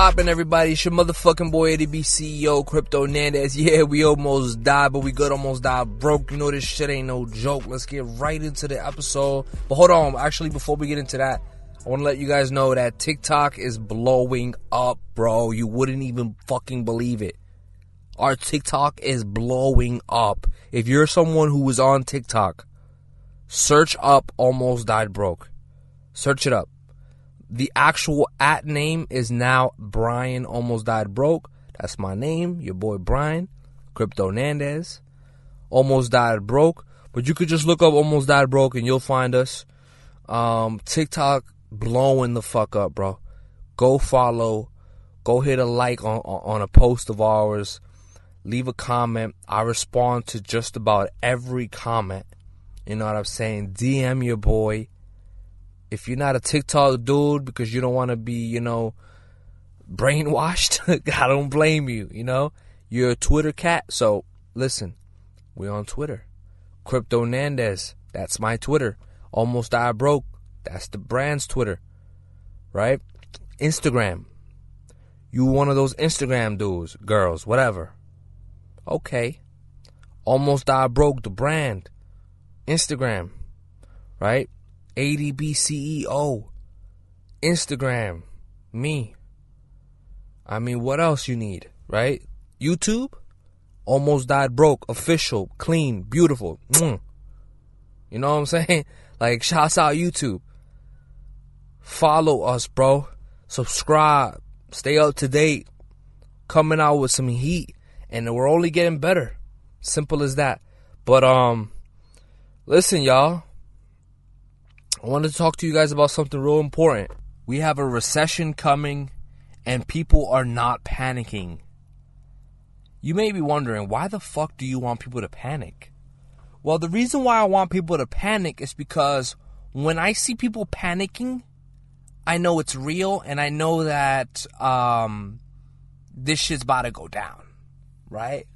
poppin', everybody? It's your motherfucking boy, ADB CEO, Crypto Nandez. Yeah, we almost died, but we good almost died broke. You know, this shit ain't no joke. Let's get right into the episode. But hold on, actually, before we get into that, I want to let you guys know that TikTok is blowing up, bro. You wouldn't even fucking believe it. Our TikTok is blowing up. If you're someone who was on TikTok, search up Almost Died Broke. Search it up. The actual at name is now Brian Almost Died Broke. That's my name, your boy Brian, Crypto Nandez. Almost Died Broke. But you could just look up Almost Died Broke and you'll find us. Um, TikTok blowing the fuck up, bro. Go follow. Go hit a like on, on a post of ours. Leave a comment. I respond to just about every comment. You know what I'm saying? DM your boy if you're not a TikTok dude because you don't want to be, you know, brainwashed, I don't blame you, you know? You're a Twitter cat, so listen, we're on Twitter. Crypto Nandez, that's my Twitter. Almost Died Broke, that's the brand's Twitter. Right? Instagram. You one of those Instagram dudes, girls, whatever. Okay. Almost Died Broke the brand. Instagram. Right? ADB CEO, Instagram, me. I mean, what else you need, right? YouTube, almost died broke, official, clean, beautiful. You know what I'm saying? Like, shouts out YouTube. Follow us, bro. Subscribe. Stay up to date. Coming out with some heat. And we're only getting better. Simple as that. But, um, listen, y'all. I wanted to talk to you guys about something real important. We have a recession coming and people are not panicking. You may be wondering, why the fuck do you want people to panic? Well, the reason why I want people to panic is because when I see people panicking, I know it's real and I know that um, this shit's about to go down, right?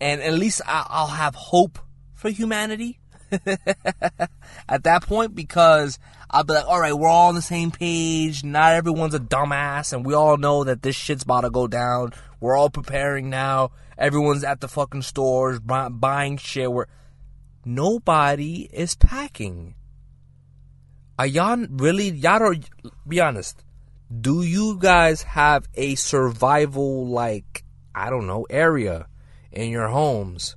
And at least I'll have hope for humanity at that point because I'll be like, all right, we're all on the same page. Not everyone's a dumbass, and we all know that this shit's about to go down. We're all preparing now. Everyone's at the fucking stores buying shit. Where nobody is packing. Are y'all really? Y'all don't. Be honest. Do you guys have a survival like I don't know area in your homes?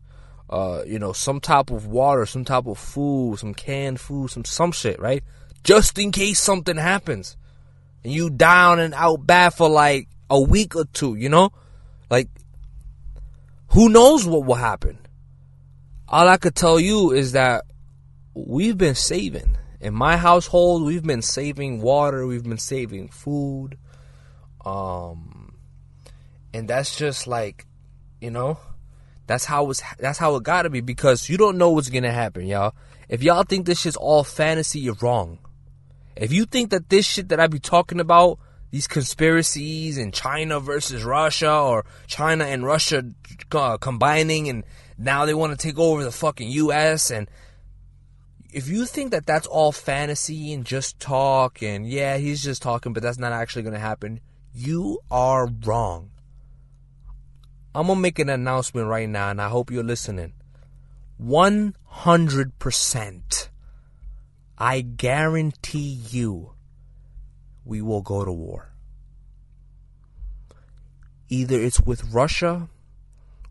Uh, you know, some type of water, some type of food, some canned food, some some shit, right? Just in case something happens, and you down and out bad for like a week or two, you know, like who knows what will happen. All I could tell you is that we've been saving. In my household, we've been saving water, we've been saving food. Um and that's just like, you know, that's how it's that's how it gotta be because you don't know what's gonna happen, y'all. If y'all think this shit's all fantasy, you're wrong. If you think that this shit that I be talking about, these conspiracies in China versus Russia or China and Russia uh, combining and now they want to take over the fucking US and if you think that that's all fantasy and just talk and yeah, he's just talking but that's not actually to happen, you are wrong. I'm going to make an announcement right now, and I hope you're listening. 100%. I guarantee you we will go to war. Either it's with Russia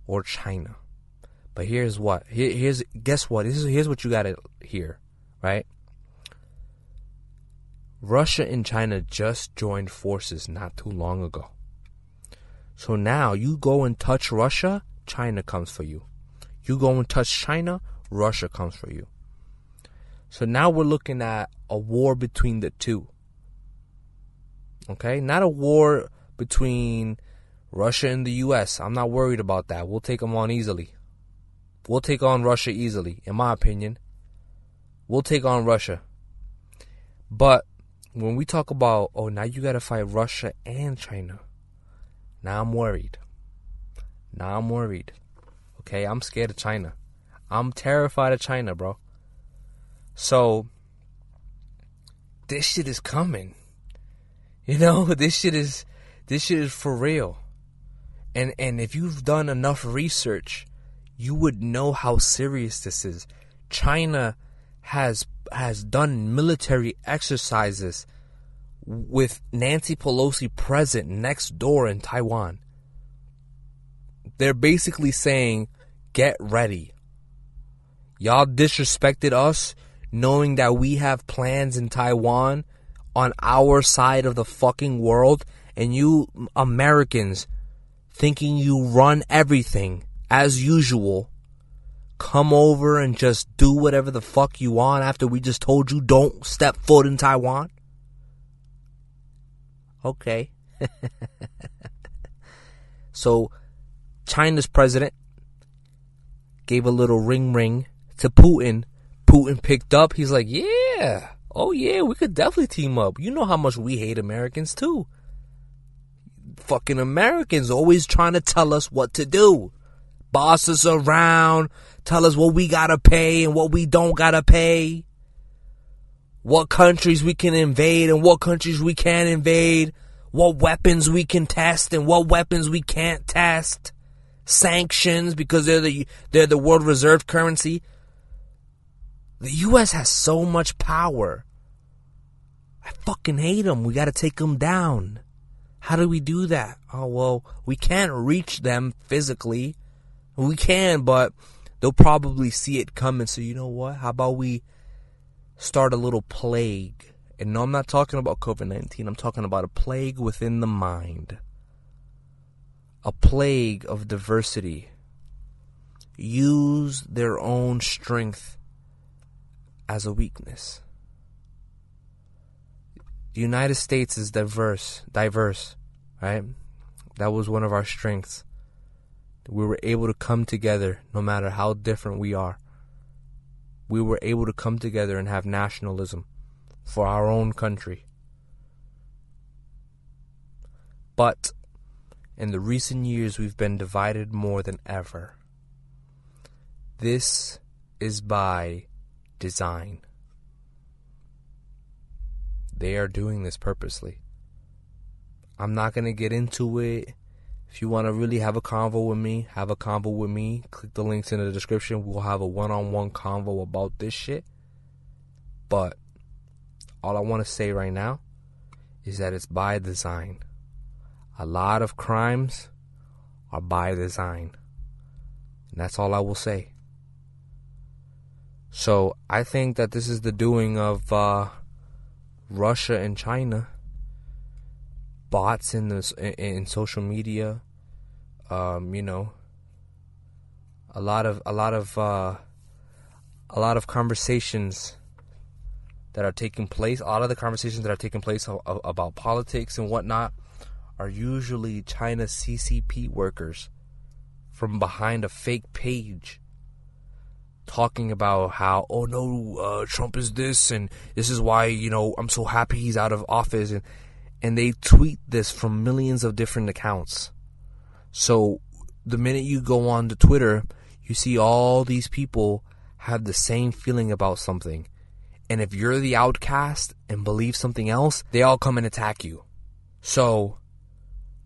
or China. But here's what. Here, here's guess what. This is here's what you got to hear, right? Russia and China just joined forces not too long ago. So now you go and touch Russia, China comes for you. You go and touch China, Russia comes for you. So now we're looking at a war between the two. Okay? Not a war between Russia and the US. I'm not worried about that. We'll take them on easily. We'll take on Russia easily, in my opinion. We'll take on Russia. But when we talk about, oh, now you got to fight Russia and China. Now I'm worried. Now I'm worried. Okay, I'm scared of China. I'm terrified of China, bro. So this shit is coming. You know, this shit is This shit is for real. And and if you've done enough research, you would know how serious this is. China has has done military exercises with Nancy Pelosi present next door in Taiwan. They're basically saying, get ready. Y'all disrespected us knowing that we have plans in Taiwan on our side of the fucking world and you Americans thinking you run everything as usual come over and just do whatever the fuck you want after we just told you don't step foot in Taiwan? Okay. so, China's president gave a little ring ring to Putin. Putin picked up. He's like, yeah, oh yeah, we could definitely team up. You know how much we hate Americans too. Fucking Americans always trying to tell us what to do. Boss us around, tell us what we gotta pay and what we don't gotta pay what countries we can invade and what countries we can't invade, what weapons we can test and what weapons we can't test, sanctions because they're the they're the world reserve currency. The US has so much power. I fucking hate them. We got to take them down. How do we do that? Oh, well, we can't reach them physically. We can, but they'll probably see it coming. So, you know what? How about we start a little plague. And no, I'm not talking about COVID 19. I'm talking about a plague within the mind. A plague of diversity. Use their own strength as a weakness. The United States is diverse, diverse, right? That was one of our strengths. We were able to come together no matter how different we are we were able to come together and have nationalism for our own country. But in the recent years, we've been divided more than ever. This is by design. They are doing this purposely. I'm not going to get into it if you want to really have a convo with me, have a convo with me. Click the links in the description. We'll have a one on one convo about this shit. But all I want to say right now is that it's by design. A lot of crimes are by design. And that's all I will say. So I think that this is the doing of uh, Russia and China bots in this in social media. Um, you know, a lot of a lot of uh, a lot of conversations that are taking place. A lot of the conversations that are taking place about politics and whatnot are usually China CCP workers from behind a fake page talking about how oh no uh, Trump is this and this is why you know I'm so happy he's out of office and and they tweet this from millions of different accounts. So the minute you go on to Twitter, you see all these people have the same feeling about something. And if you're the outcast and believe something else, they all come and attack you. So,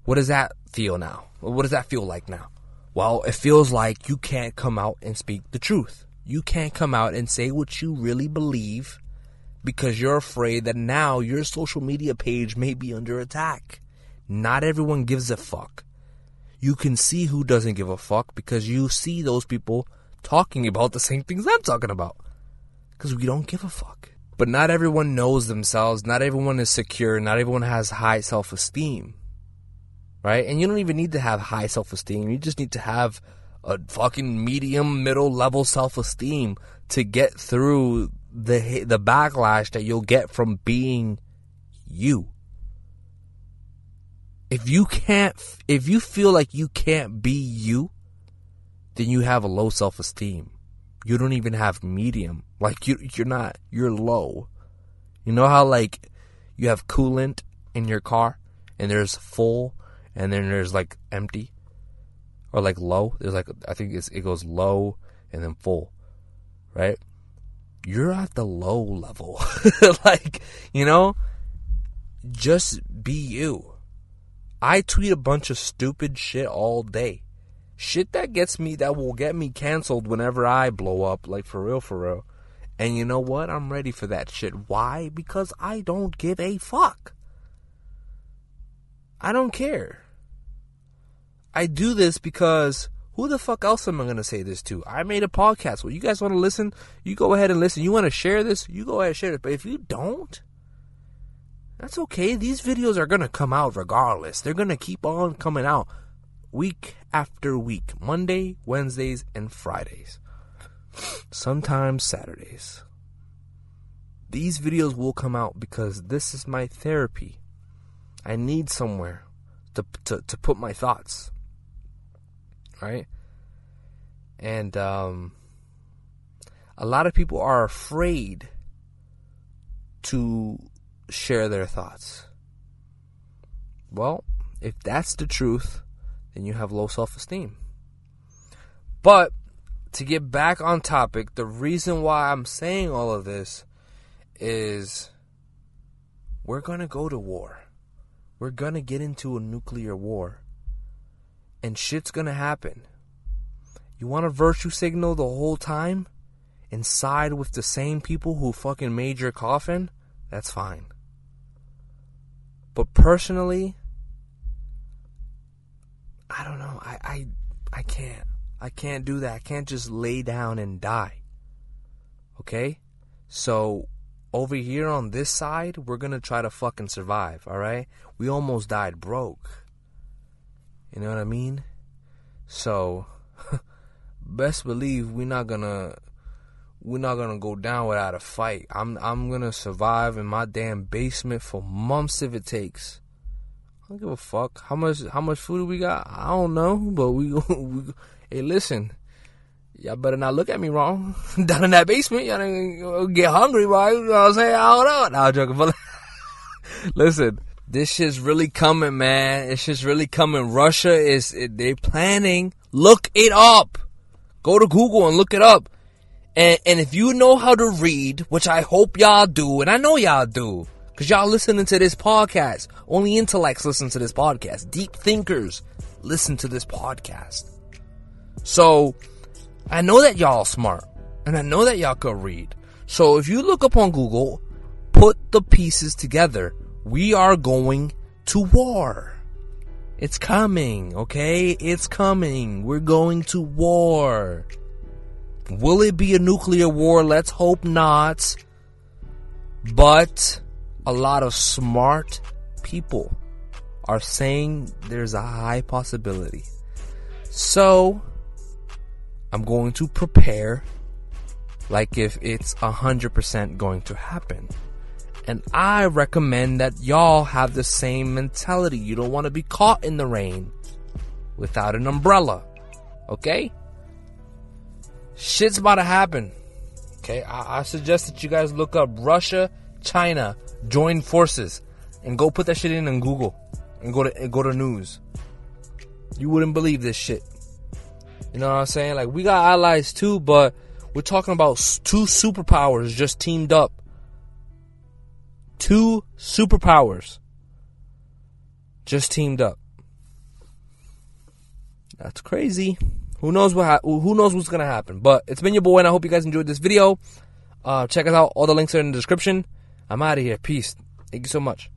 what does that feel now? What does that feel like now? Well, it feels like you can't come out and speak the truth. You can't come out and say what you really believe because you're afraid that now your social media page may be under attack. Not everyone gives a fuck. You can see who doesn't give a fuck because you see those people talking about the same things I'm talking about. Because we don't give a fuck. But not everyone knows themselves. Not everyone is secure. Not everyone has high self esteem. Right? And you don't even need to have high self esteem. You just need to have a fucking medium, middle level self esteem to get through the the backlash that you'll get from being you. If you can't if you feel like you can't be you, then you have a low self-esteem. You don't even have medium. Like you you're not you're low. You know how like you have coolant in your car and there's full and then there's like empty or like low. There's like I think it goes low and then full, right? You're at the low level. like, you know, just be you. I tweet a bunch of stupid shit all day. Shit that gets me, that will get me canceled whenever I blow up, like for real, for real. And you know what? I'm ready for that shit. Why? Because I don't give a fuck. I don't care. I do this because who the fuck else am I gonna say this to? I made a podcast. Well, you guys want to listen? You go ahead and listen. You want to share this? You go ahead and share it. But if you don't, that's okay. These videos are gonna come out regardless. They're gonna keep on coming out week after week, Monday, Wednesdays, and Fridays. Sometimes Saturdays. These videos will come out because this is my therapy. I need somewhere to to, to put my thoughts right? And um, a lot of people are afraid to share their thoughts. Well, if that's the truth, then you have low self esteem. But to get back on topic, the reason why I'm saying all of this is we're going to go to war. We're going to get into a nuclear war and shit's gonna happen. You want to virtue signal the whole time and side with the same people who fucking made your coffin? That's fine. But personally, I don't know. I, I I can't. I can't do that. I can't just lay down and die. Okay? So over here on this side, we're gonna try to fucking survive, alright? We almost died broke. You know what I mean? So, best believe we're not gonna we're not gonna go down without a fight. I'm I'm gonna survive in my damn basement for months if it takes. I don't give a fuck how much how much food do we got. I don't know, but we we hey listen, y'all better not look at me wrong down in that basement. Y'all gonna get hungry, right? You know what I'm saying? I don't know. Nah, I'm joking, but listen, this shit's really coming, man. It's just really coming. Russia is they planning. Look it up. Go to Google and look it up. And and if you know how to read, which I hope y'all do, and I know y'all do, cause y'all listening to this podcast. Only intellects listen to this podcast. Deep thinkers listen to this podcast. So I know that y'all smart, and I know that y'all can read. So if you look up on Google, put the pieces together we are going to war. It's coming, okay? It's coming. We're going to war. Will it be a nuclear war? Let's hope not. But a lot of smart people are saying there's a high possibility. So, I'm going to prepare like if it's 100% going to happen. And I recommend that y'all have the same mentality. You don't want to be caught in the rain without an umbrella. Okay? Shit's about to happen. Okay? I, I suggest that you guys look up Russia, China, join forces, and go put that shit in on Google and go to and go to news. You wouldn't believe this shit. You know what I'm saying? Like we got allies too, but we're talking about two superpowers just teamed up Two superpowers just teamed up. That's crazy. Who knows what ha- who knows what's gonna happen? But it's been your boy, and I hope you guys enjoyed this video. Uh, check us out. All the links are in the description. I'm out of here. Peace. Thank you so much.